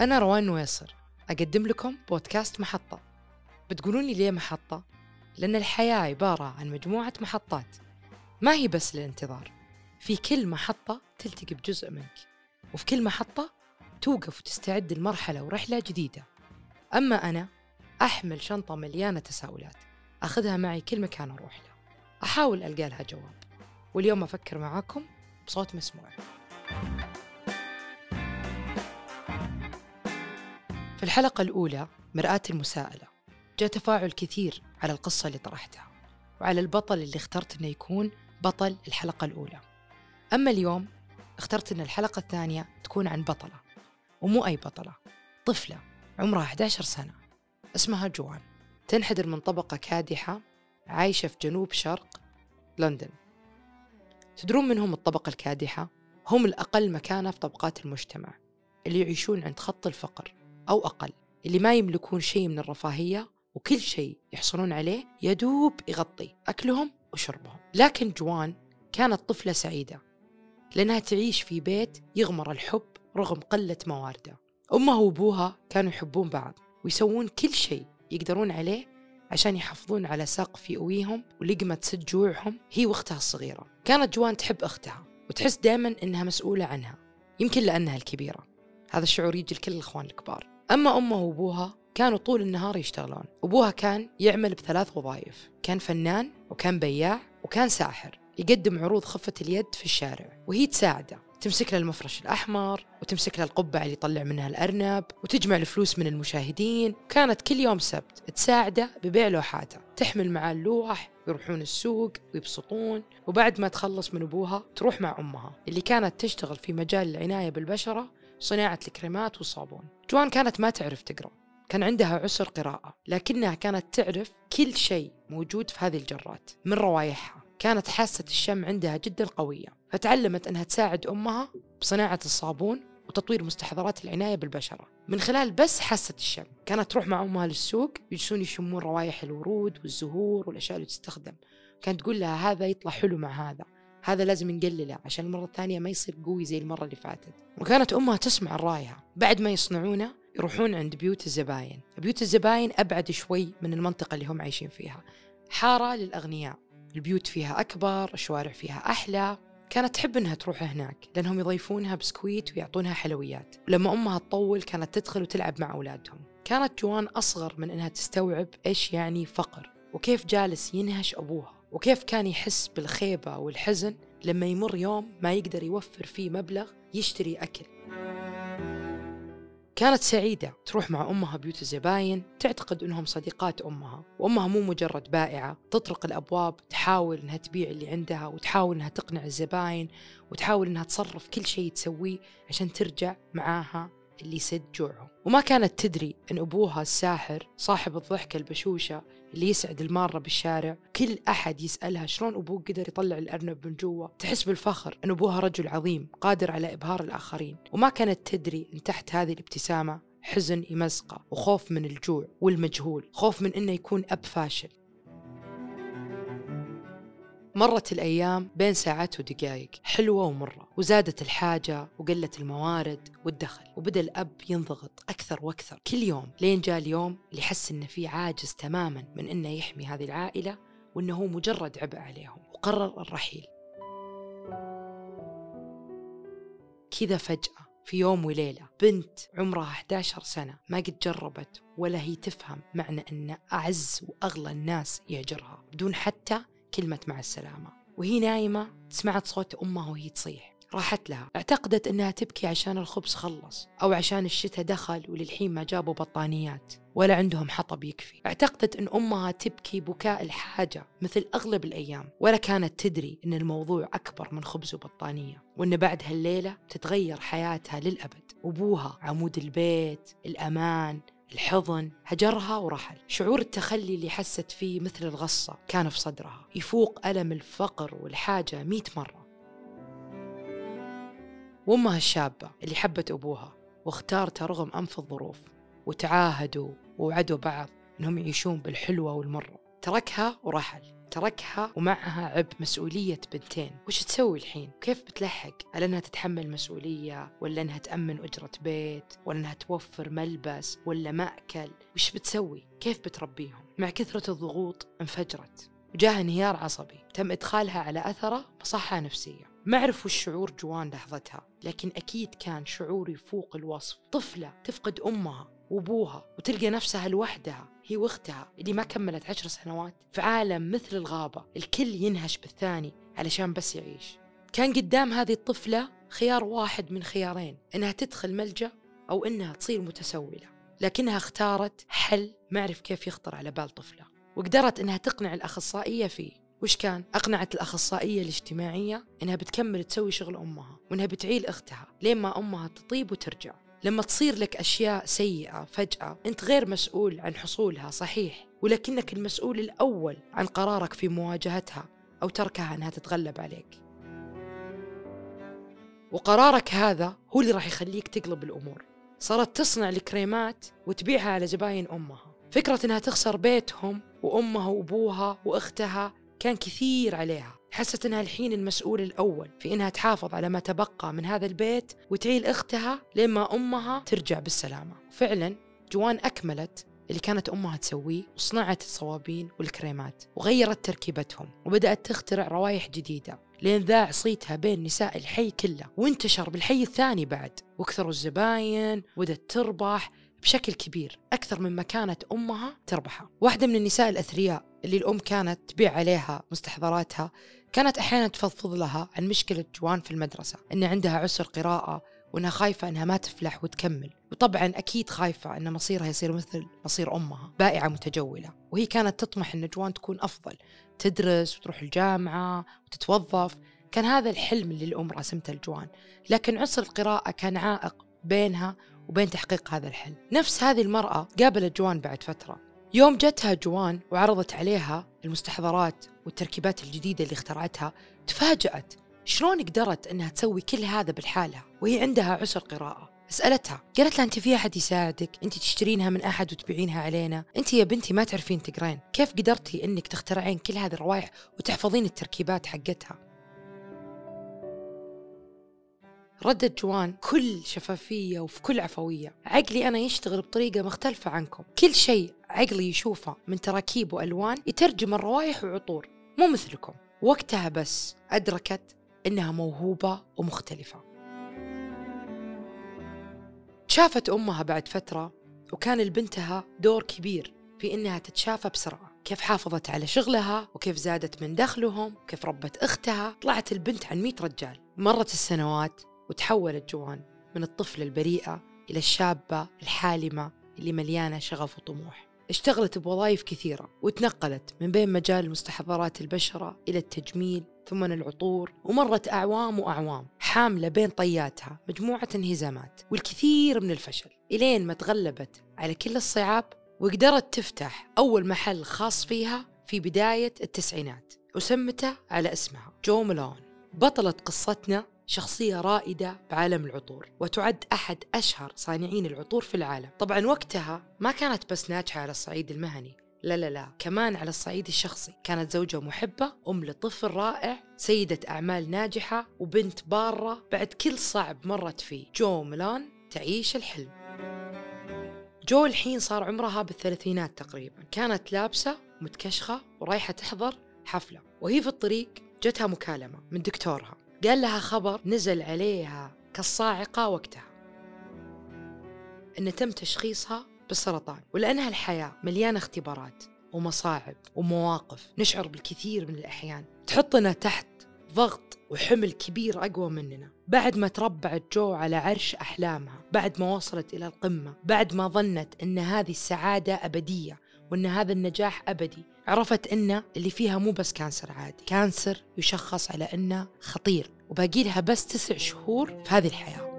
أنا روان نويصر. أقدم لكم بودكاست محطة. بتقولون لي ليه محطة؟ لأن الحياة عبارة عن مجموعة محطات. ما هي بس للانتظار في كل محطة تلتقي بجزء منك. وفي كل محطة توقف وتستعد لمرحلة ورحلة جديدة. أما أنا أحمل شنطة مليانة تساؤلات. أخذها معي كل مكان أروح له. أحاول ألقى لها جواب. واليوم أفكر معاكم بصوت مسموع. في الحلقة الأولى مرآة المساءلة جاء تفاعل كثير على القصة اللي طرحتها وعلى البطل اللي اخترت إنه يكون بطل الحلقة الأولى. أما اليوم اخترت إن الحلقة الثانية تكون عن بطلة ومو أي بطلة طفلة عمرها 11 سنة اسمها جوان تنحدر من طبقة كادحة عايشة في جنوب شرق لندن. تدرون من هم الطبقة الكادحة؟ هم الأقل مكانة في طبقات المجتمع اللي يعيشون عند خط الفقر. أو أقل. اللي ما يملكون شيء من الرفاهية وكل شيء يحصلون عليه يدوب يغطي أكلهم وشربهم. لكن جوان كانت طفلة سعيدة لأنها تعيش في بيت يغمر الحب رغم قلة مواردة. أمها وأبوها كانوا يحبون بعض ويسوون كل شيء يقدرون عليه عشان يحافظون على سقف يقويهم ولقمة سد جوعهم. هي وأختها الصغيرة. كانت جوان تحب أختها وتحس دائما إنها مسؤولة عنها يمكن لأنها الكبيرة. هذا الشعور يجي لكل الإخوان الكبار. أما أمها وأبوها كانوا طول النهار يشتغلون. أبوها كان يعمل بثلاث وظائف كان فنان وكان بياع وكان ساحر يقدم عروض خفة اليد في الشارع وهي تساعده. تمسك له المفرش الأحمر وتمسك له القبعة اللي يطلع منها الأرنب وتجمع الفلوس من المشاهدين. كانت كل يوم سبت تساعده ببيع لوحاته. تحمل معاه اللوح يروحون السوق ويبسطون وبعد ما تخلص من أبوها تروح مع أمها اللي كانت تشتغل في مجال العناية بالبشرة صناعة الكريمات والصابون. جوان كانت ما تعرف تقرأ. كان عندها عسر قراءة لكنها كانت تعرف كل شيء موجود في هذه الجرات من روايحها كانت حاسة الشم عندها جدا قوية فتعلمت أنها تساعد أمها بصناعة الصابون وتطوير مستحضرات العناية بالبشرة. من خلال بس حاسة الشم كانت تروح مع أمها للسوق يجلسون يشمون روايح الورود والزهور والأشياء اللي تستخدم. كانت تقول لها هذا يطلع حلو مع هذا. هذا لازم نقلله عشان المرة الثانية ما يصير قوي زي المرة اللي فاتت. وكانت أمها تسمع الرايحة بعد ما يصنعونه يروحون عند بيوت الزباين. بيوت الزباين أبعد شوي من المنطقة اللي هم عايشين فيها. حارة للأغنياء. البيوت فيها أكبر الشوارع فيها أحلى. كانت تحب إنها تروح هناك لأنهم يضيفونها بسكويت ويعطونها حلويات. ولما أمها تطول كانت تدخل وتلعب مع أولادهم. كانت جوان أصغر من إنها تستوعب إيش يعني فقر وكيف جالس ينهش أبوها. وكيف كان يحس بالخيبة والحزن لما يمر يوم ما يقدر يوفر فيه مبلغ يشتري أكل. كانت سعيدة تروح مع أمها بيوت الزباين تعتقد أنهم صديقات أمها وأمها مو مجرد بائعة. تطرق الأبواب تحاول أنها تبيع اللي عندها وتحاول أنها تقنع الزباين وتحاول أنها تصرف كل شيء تسويه عشان ترجع معاها اللي يسد جوعهم وما كانت تدري أن أبوها الساحر صاحب الضحكة البشوشة اللي يسعد المارة بالشارع كل أحد يسألها شلون أبوك قدر يطلع الأرنب من جوا تحس بالفخر أن أبوها رجل عظيم قادر على إبهار الآخرين. وما كانت تدري أن تحت هذه الابتسامة حزن يمزقه وخوف من الجوع والمجهول خوف من أنه يكون أب فاشل. مرت الأيام بين ساعات ودقائق حلوة ومرة وزادت الحاجة وقلت الموارد والدخل وبدأ الأب ينضغط أكثر وأكثر كل يوم لين جاء اليوم اللي حس إنه في عاجز تماما من إنه يحمي هذه العائلة وإنه هو مجرد عبء عليهم وقرر الرحيل. كذا فجأة في يوم وليلة بنت عمرها 11 سنة ما قد جربت ولا هي تفهم معنى أن أعز وأغلى الناس يهجرها بدون حتى كلمة مع السلامة. وهي نايمة سمعت صوت أمها وهي تصيح. راحت لها. اعتقدت أنها تبكي عشان الخبز خلص أو عشان الشتاء دخل وللحين ما جابوا بطانيات ولا عندهم حطب يكفي. اعتقدت أن أمها تبكي بكاء الحاجة مثل أغلب الأيام ولا كانت تدري أن الموضوع أكبر من خبز وبطانية وأن بعد هالليلة تتغير حياتها للأبد. أبوها عمود البيت الأمان الحضن هجرها ورحل. شعور التخلي اللي حست فيه مثل الغصة كان في صدرها. يفوق ألم الفقر والحاجة مئة مرة. وأمها الشابة اللي حبت أبوها واختارته رغم أنف الظروف وتعاهدوا ووعدوا بعض أنهم يعيشون بالحلوة والمرة. تركها ورحل تركها ومعها عبء مسؤولية بنتين. وش تسوي الحين؟ كيف بتلحق؟ على أنها تتحمل مسؤولية؟ ولا أنها تأمن أجرة بيت؟ ولا أنها توفر ملبس؟ ولا مأكل؟ وش بتسوي؟ كيف بتربيهم؟ مع كثرة الضغوط انفجرت. وجاها انهيار عصبي. تم إدخالها على أثرة مصحة نفسية. ما أعرف وش شعور جوان لحظتها لكن أكيد كان شعور يفوق الوصف. طفلة تفقد أمها وأبوها وتلقى نفسها لوحدها. هي واختها اللي ما كملت عشر سنوات في عالم مثل الغابة الكل ينهش بالثاني علشان بس يعيش. كان قدام هذه الطفلة خيار واحد من خيارين إنها تدخل ملجأ أو إنها تصير متسولة. لكنها اختارت حل ما أعرف كيف يخطر على بال طفلة. وقدرت إنها تقنع الأخصائية فيه. وش كان؟ أقنعت الأخصائية الاجتماعية إنها بتكمل تسوي شغل أمها وإنها بتعيل أختها لين ما أمها تطيب وترجع. لما تصير لك أشياء سيئة فجأة أنت غير مسؤول عن حصولها صحيح؟ ولكنك المسؤول الأول عن قرارك في مواجهتها أو تركها أنها تتغلب عليك. وقرارك هذا هو اللي راح يخليك تقلب الأمور. صارت تصنع الكريمات وتبيعها على زباين أمها. فكرة أنها تخسر بيتهم وأمها وأبوها وأختها كان كثير عليها. حست انها الحين المسؤول الأول في إنها تحافظ على ما تبقى من هذا البيت وتعيل أختها لين ما أمها ترجع بالسلامة. فعلا جوان أكملت اللي كانت أمها تسويه وصنعت الصوابين والكريمات وغيرت تركيبتهم وبدأت تخترع روايح جديدة لين ذاع صيتها بين نساء الحي كله وانتشر بالحي الثاني بعد. وكثروا الزباين وبدت تربح بشكل كبير أكثر مما كانت أمها تربحه. واحدة من النساء الأثرياء اللي الأم كانت تبيع عليها مستحضراتها كانت أحيانا تفضفض لها عن مشكلة جوان في المدرسة إن عندها عسر قراءة وإنها خايفة إنها ما تفلح وتكمل. وطبعا أكيد خايفة إن مصيرها يصير مثل مصير أمها بائعة متجولة. وهي كانت تطمح إن جوان تكون أفضل تدرس وتروح الجامعة وتتوظف. كان هذا الحلم اللي الأم رسمته لجوان. لكن عسر القراءة كان عائق بينها وبين تحقيق هذا الحلم. نفس هذه المرأة قابلت جوان بعد فترة. يوم جتها جوان وعرضت عليها المستحضرات والتركيبات الجديدة اللي اخترعتها تفاجأت شلون قدرت إنها تسوي كل هذا بالحالة وهي عندها عسر قراءة. سألتها قالت لها أنت في أحد يساعدك؟ أنت تشترينها من أحد وتبيعينها علينا؟ أنت يا بنتي ما تعرفين تقرين كيف قدرتي أنك تخترعين كل هذه الروائح وتحفظين التركيبات حقتها؟ ردت جوان كل شفافية وفي كل عفوية. عقلي أنا يشتغل بطريقة مختلفة عنكم. كل شيء عقلي يشوفه من تراكيب وألوان يترجم الروائح وعطور مو مثلكم. وقتها بس أدركت إنها موهوبة ومختلفة. شافت أمها بعد فترة وكان لبنتها دور كبير في إنها تتشافى بسرعة. كيف حافظت على شغلها وكيف زادت من دخلهم وكيف ربت أختها. طلعت البنت عن مئة رجال. مرت السنوات وتحولت جوان من الطفلة البريئة إلى الشابة الحالمة اللي مليانة شغف وطموح. اشتغلت بوظائف كثيرة وتنقلت من بين مجال مستحضرات البشرة إلى التجميل ثم العطور ومرت أعوام وأعوام حاملة بين طياتها مجموعة انهزامات والكثير من الفشل. إلين ما تغلبت على كل الصعاب وقدرت تفتح أول محل خاص فيها في بداية التسعينات وسمته على اسمها جو ملون بطلة قصتنا شخصية رائدة بعالم العطور وتعد أحد أشهر صانعين العطور في العالم. طبعا وقتها ما كانت بس ناجحة على الصعيد المهني لا لا لا كمان على الصعيد الشخصي. كانت زوجة محبة أم لطفل رائع سيدة أعمال ناجحة وبنت بارة. بعد كل صعب مرت فيه جو ميلان تعيش الحلم. جو الحين صار عمرها بالثلاثينات تقريبا. كانت لابسة متكشخة ورايحة تحضر حفلة. وهي في الطريق جتها مكالمة من دكتورها. قال لها خبر نزل عليها كالصاعقة وقتها أن تم تشخيصها بالسرطان ولأنها الحياة مليانة اختبارات ومصاعب ومواقف نشعر بالكثير من الأحيان. تحطنا تحت ضغط وحمل كبير أقوى مننا. بعد ما تربعت جو على عرش أحلامها بعد ما وصلت إلى القمة بعد ما ظنت أن هذه السعادة أبدية وأن هذا النجاح أبدي. عرفت أن اللي فيها مو بس cancer عادي. cancer يشخص على أنه خطير وباقي لها بس تسع شهور في هذه الحياة.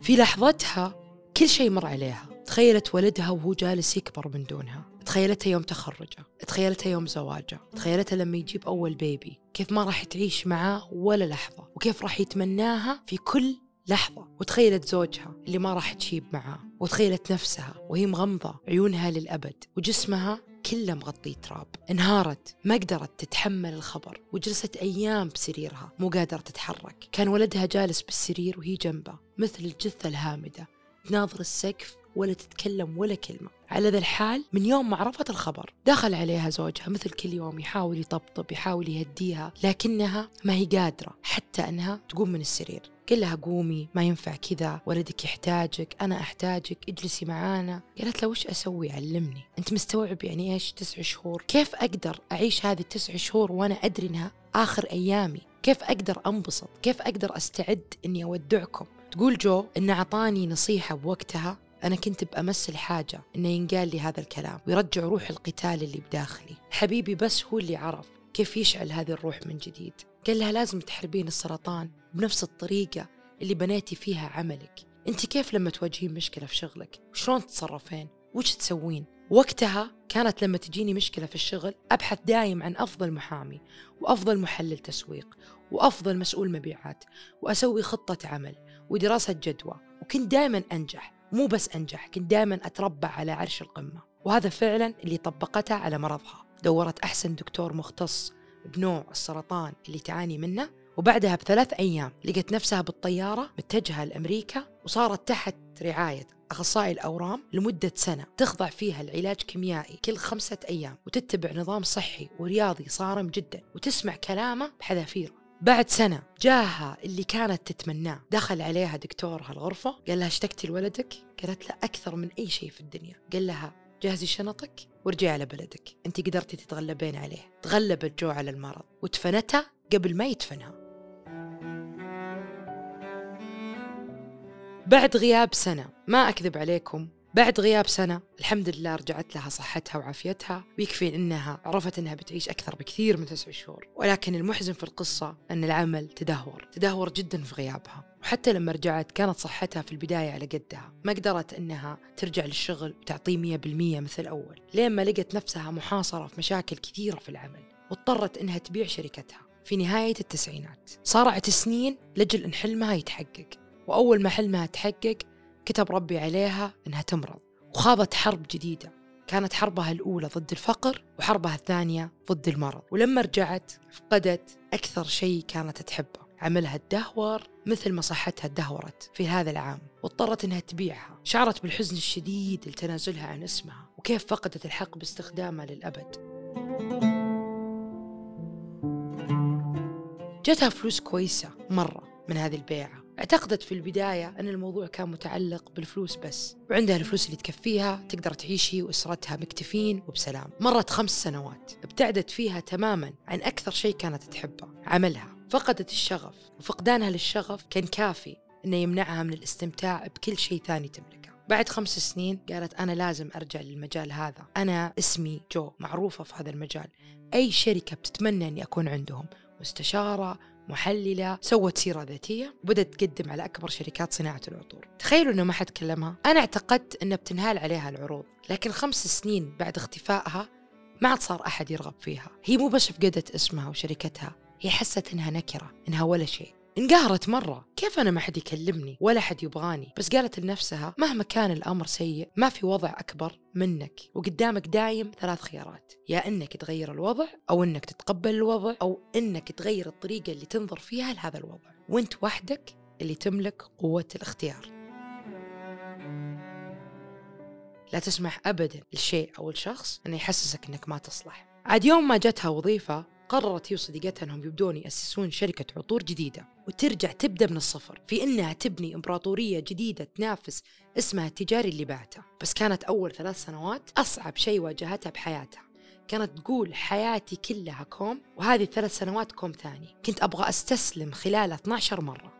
في لحظتها كل شيء مر عليها. تخيلت ولدها وهو جالس يكبر من دونها. تخيلتها يوم تخرجه. تخيلتها يوم زواجه. تخيلتها لما يجيب أول baby. كيف ما راح تعيش معاه ولا لحظة. وكيف راح يتمناها في كل لحظة وتخيلت زوجها اللي ما راح تشيب معاه وتخيلت نفسها وهي مغمضة عيونها للأبد وجسمها كله مغطي تراب. انهارت ما قدرت تتحمل الخبر وجلست أيام بسريرها مو قادرة تتحرك. كان ولدها جالس بالسرير وهي جنبه مثل الجثة الهامدة. تناظر السقف ولا تتكلم ولا كلمة. على ذا الحال من يوم ما عرفت الخبر دخل عليها زوجها مثل كل يوم يحاول يطبطب يحاول يهديها لكنها ما هي قادرة حتى أنها تقوم من السرير. قال لها قومي ما ينفع كذا ولدك يحتاجك أنا أحتاجك اجلسي معانا. قالت له وش أسوي؟ علمني. أنت مستوعب يعني إيش تسع شهور؟ كيف أقدر أعيش هذه التسع شهور وأنا أدري أنها آخر أيامي؟ كيف أقدر أنبسط؟ كيف أقدر أستعد أني أودعكم؟ تقول جو أنه أعطاني نصيحة بوقتها أنا كنت بأمس الحاجة إنه ينقال لي هذا الكلام. ويرجع روح القتال اللي بداخلي. حبيبي بس هو اللي عرف كيف يشعل هذه الروح من جديد. قال لها لازم تحاربين السرطان. بنفس الطريقة اللي بنيتي فيها عملك. انت كيف لما تواجهين مشكلة في شغلك؟ وشلون تتصرفين؟ وش تسوين؟ وقتها كانت لما تجيني مشكلة في الشغل أبحث دايم عن أفضل محامي وأفضل محلل تسويق وأفضل مسؤول مبيعات وأسوي خطة عمل ودراسة جدوى وكنت دائما أنجح. مو بس أنجح كنت دائما أتربع على عرش القمة. وهذا فعلا اللي طبقته على مرضها. دورت أحسن دكتور مختص بنوع السرطان اللي تعاني منه وبعدها بثلاث أيام لقت نفسها بالطيارة متجهة لأمريكا وصارت تحت رعاية أخصائي الأورام لمدة سنة تخضع فيها العلاج كيميائي كل خمسة أيام وتتبع نظام صحي ورياضي صارم جدا وتسمع كلامه بحذافيره. بعد سنة جاها اللي كانت تتمناه. دخل عليها دكتور هالغرفة قال لها اشتكتي لولدك قالت له أكثر من أي شيء في الدنيا. قال لها جهزي شنطك وارجعي على بلدك. أنت قدرتي تتغلبين عليه. تغلبت جو على المرض وتفنتها قبل ما يدفنها. بعد غياب سنة ما أكذب عليكم بعد غياب سنة الحمد لله رجعت لها صحتها وعافيتها ويكفي إنها عرفت إنها بتعيش أكثر بكثير من تسع شهور. ولكن المحزن في القصة أن العمل تدهور تدهور جدا في غيابها. وحتى لما رجعت كانت صحتها في البداية على قدها ما قدرت إنها ترجع للشغل وتعطيه مية بالمية مثل أول. لين ما لقت نفسها محاصرة في مشاكل كثيرة في العمل واضطرت إنها تبيع شركتها. في نهاية التسعينات صارعت سنين لجل إن حلمها يتحقق. وأول ما حلمها تحقق كتب ربي عليها إنها تمرض. وخاضت حرب جديدة. كانت حربها الأولى ضد الفقر وحربها الثانية ضد المرض. ولما رجعت فقدت أكثر شيء كانت تحبه. عملها تدهور مثل ما صحتها تدهورت في هذا العام. واضطرت إنها تبيعها. شعرت بالحزن الشديد لتنازلها عن اسمها. وكيف فقدت الحق باستخدامها للأبد. جتها فلوس كويسة مرة من هذه البيعة. اعتقدت في البداية أن الموضوع كان متعلق بالفلوس بس وعندها الفلوس اللي تكفيها تقدر تعيش هي وأسرتها مكتفين وبسلام. مرت خمس سنوات ابتعدت فيها تماما عن أكثر شيء كانت تحبه عملها. فقدت الشغف وفقدانها للشغف كان كافي أنه يمنعها من الاستمتاع بكل شيء ثاني تملكه. بعد خمس سنين قالت أنا لازم أرجع للمجال هذا. أنا اسمي جو معروفة في هذا المجال. أي شركة بتتمنى أني أكون عندهم مستشارة محللة سوت سيرة ذاتية وبدأت تقدم على أكبر شركات صناعة العطور. تخيلوا أنه ما حد كلمها. أنا اعتقدت أنه بتنهال عليها العروض لكن خمس سنين بعد اختفائها ما عاد صار أحد يرغب فيها. هي مو بس فقدت اسمها وشركتها هي حست إنها نكرة إنها ولا شيء. انقهرت مرة. كيف أنا ما حد يكلمني ولا حد يبغاني؟ بس قالت لنفسها مهما كان الأمر سيء ما في وضع أكبر منك. وقدامك دايم ثلاث خيارات. يا أنك تغير الوضع أو أنك تتقبل الوضع أو أنك تغير الطريقة اللي تنظر فيها لهذا الوضع. وأنت وحدك اللي تملك قوة الاختيار. لا تسمح أبدا لشيء أو الشخص أنه يحسسك أنك ما تصلح. عاد يوم ما جتها وظيفة قررت هي وصديقتها أنهم يبدون يأسسون شركة عطور جديدة وترجع تبدأ من الصفر. في إنها تبني إمبراطورية جديدة تنافس اسمها التجاري اللي بعته. بس كانت أول ثلاث سنوات أصعب شيء واجهتها بحياتها. كانت تقول حياتي كلها كوم وهذه الثلاث سنوات كوم ثاني. كنت أبغى أستسلم خلال 12 مرة.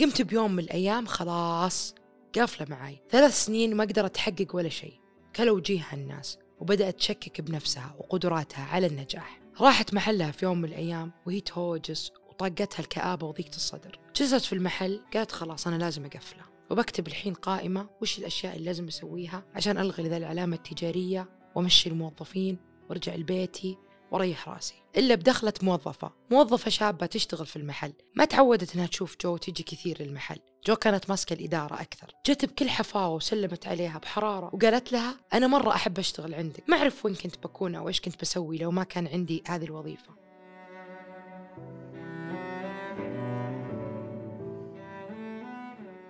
قمت بيوم من الأيام خلاص قافلة معي ثلاث سنين ما قدرت تحقق ولا شيء. كلوا وجيها الناس. وبدأت تشكك بنفسها وقدراتها على النجاح. راحت محلها في يوم من الأيام وهي تهوجس وطاقتها الكآبة وضيقة الصدر. جلست في المحل قالت خلاص أنا لازم أقفله. وبكتب الحين قائمة وش الأشياء اللي لازم أسويها عشان ألغي ذا العلامة التجارية وأمشي الموظفين وأرجع لبيتي واريح راسي. إلا بدخلة موظفة. موظفة شابة تشتغل في المحل. ما تعودت إنها تشوف جو تيجي كثير للمحل. جو كانت ماسكة الإدارة أكثر. جت بكل حفاوة وسلمت عليها بحرارة وقالت لها أنا مرة أحب أشتغل عندك. ما أعرف وين كنت بكون أو إيش كنت بسوي لو ما كان عندي هذه الوظيفة.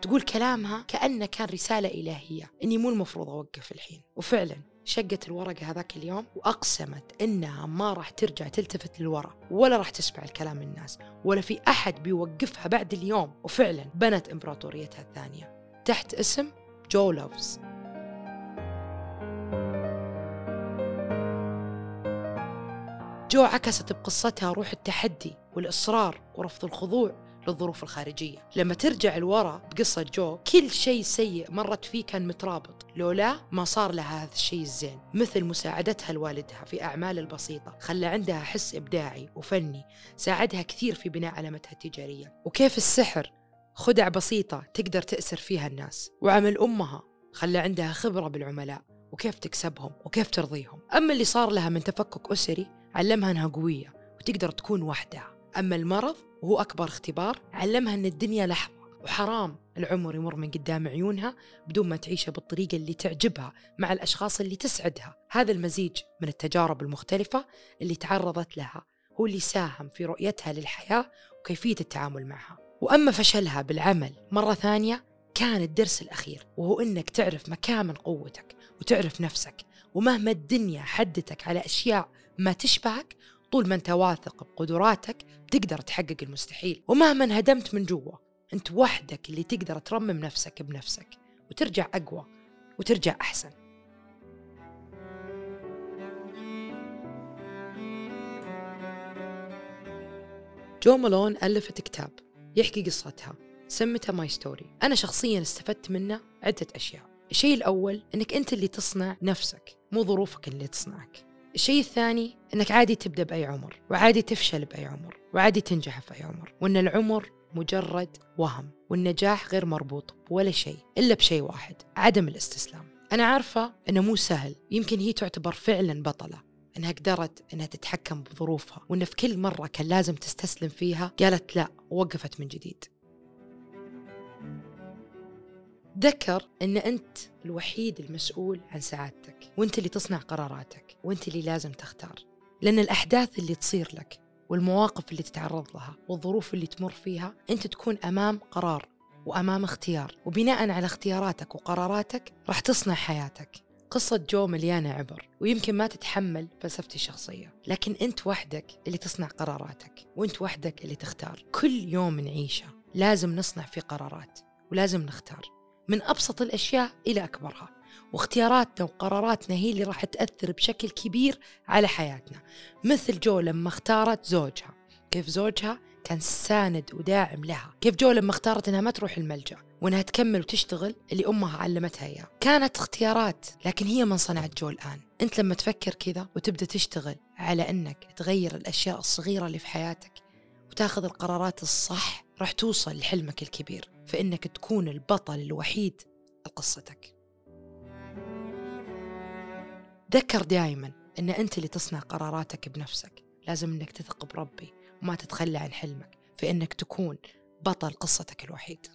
تقول كلامها كأنه كان رسالة إلهية. إني مو المفروض أوقف الحين. وفعلا شقت الورقة هذاك اليوم وأقسمت إنها ما راح ترجع تلتفت للورا ولا راح تسمع الكلام الناس ولا في أحد بيوقفها بعد اليوم. وفعلا بنت إمبراطوريتها الثانية تحت اسم جو لوفز جو عكست بقصتها روح التحدي والإصرار ورفض الخضوع. للظروف الخارجية. لما ترجع لورا بقصة جو كل شيء سيء مرت فيه كان مترابط. لولا ما صار لها هذا الشيء الزين مثل مساعدتها لوالدها في أعمال البسيطة خلى عندها حس إبداعي وفني ساعدها كثير في بناء علامتها التجارية. وكيف السحر؟ خدع بسيطة تقدر تأسر فيها الناس. وعمل أمها خلى عندها خبرة بالعملاء. وكيف تكسبهم؟ وكيف ترضيهم؟ أما اللي صار لها من تفكك أسري علمها أنها قوية وتقدر تكون وحدها. أما المرض وهو أكبر اختبار علمها أن الدنيا لحظة وحرام. العمر يمر من قدام عيونها بدون ما تعيشه بالطريقة اللي تعجبها مع الأشخاص اللي تسعدها. هذا المزيج من التجارب المختلفة اللي تعرضت لها. هو اللي ساهم في رؤيتها للحياة وكيفية التعامل معها. وأما فشلها بالعمل مرة ثانية كان الدرس الأخير وهو أنك تعرف مكامن قوتك وتعرف نفسك ومهما الدنيا حدتك على أشياء ما تشبهك طول ما انت واثق بقدراتك تقدر تحقق المستحيل ومهما انهدمت من جوا انت وحدك اللي تقدر ترمم نفسك بنفسك وترجع أقوى وترجع أحسن. جو مالون ألفت كتاب يحكي قصتها سمته My Story. أنا شخصيا استفدت منه عدة أشياء. الشيء الأول أنك أنت اللي تصنع نفسك مو ظروفك اللي تصنعك. الشيء الثاني إنك عادي تبدأ بأي عمر وعادي تفشل بأي عمر وعادي تنجح في اي عمر. وإن العمر مجرد وهم والنجاح غير مربوط بولا شيء إلا بشيء واحد عدم الاستسلام. أنا عارفة إنه مو سهل يمكن هي تعتبر فعلا بطلة إنها قدرت إنها تتحكم بظروفها وإن في كل مرة كان لازم تستسلم فيها قالت لا ووقفت من جديد. ذكر إن أنت الوحيد المسؤول عن سعادتك وأنت اللي تصنع قراراتك وأنت اللي لازم تختار. لأن الأحداث اللي تصير لك والمواقف اللي تتعرض لها والظروف اللي تمر فيها أنت تكون أمام قرار وأمام اختيار. وبناء على اختياراتك وقراراتك راح تصنع حياتك. قصة جو مليانة عبر ويمكن ما تتحمل فلسفتي الشخصية. لكن أنت وحدك اللي تصنع قراراتك وأنت وحدك اللي تختار. كل يوم نعيشه لازم نصنع فيه قرارات ولازم نختار. من أبسط الأشياء إلى أكبرها. واختياراتنا وقراراتنا هي اللي راح تأثر بشكل كبير على حياتنا. مثل جو لما اختارت زوجها. كيف زوجها كان ساند وداعم لها. كيف جو لما اختارت إنها ما تروح الملجأ وإنها تكمل وتشتغل اللي أمها علمتها إياه. كانت اختيارات لكن هي من صنعت جو الآن. أنت لما تفكر كذا وتبدأ تشتغل على إنك تغير الأشياء الصغيرة اللي في حياتك وتأخذ القرارات الصح راح توصل لحلمك الكبير. فإنك تكون البطل الوحيد لقصتك. ذكر دائما أن أنت اللي تصنع قراراتك بنفسك. لازم أنك تثق بربي وما تتخلى عن حلمك. في أنك تكون بطل قصتك الوحيد.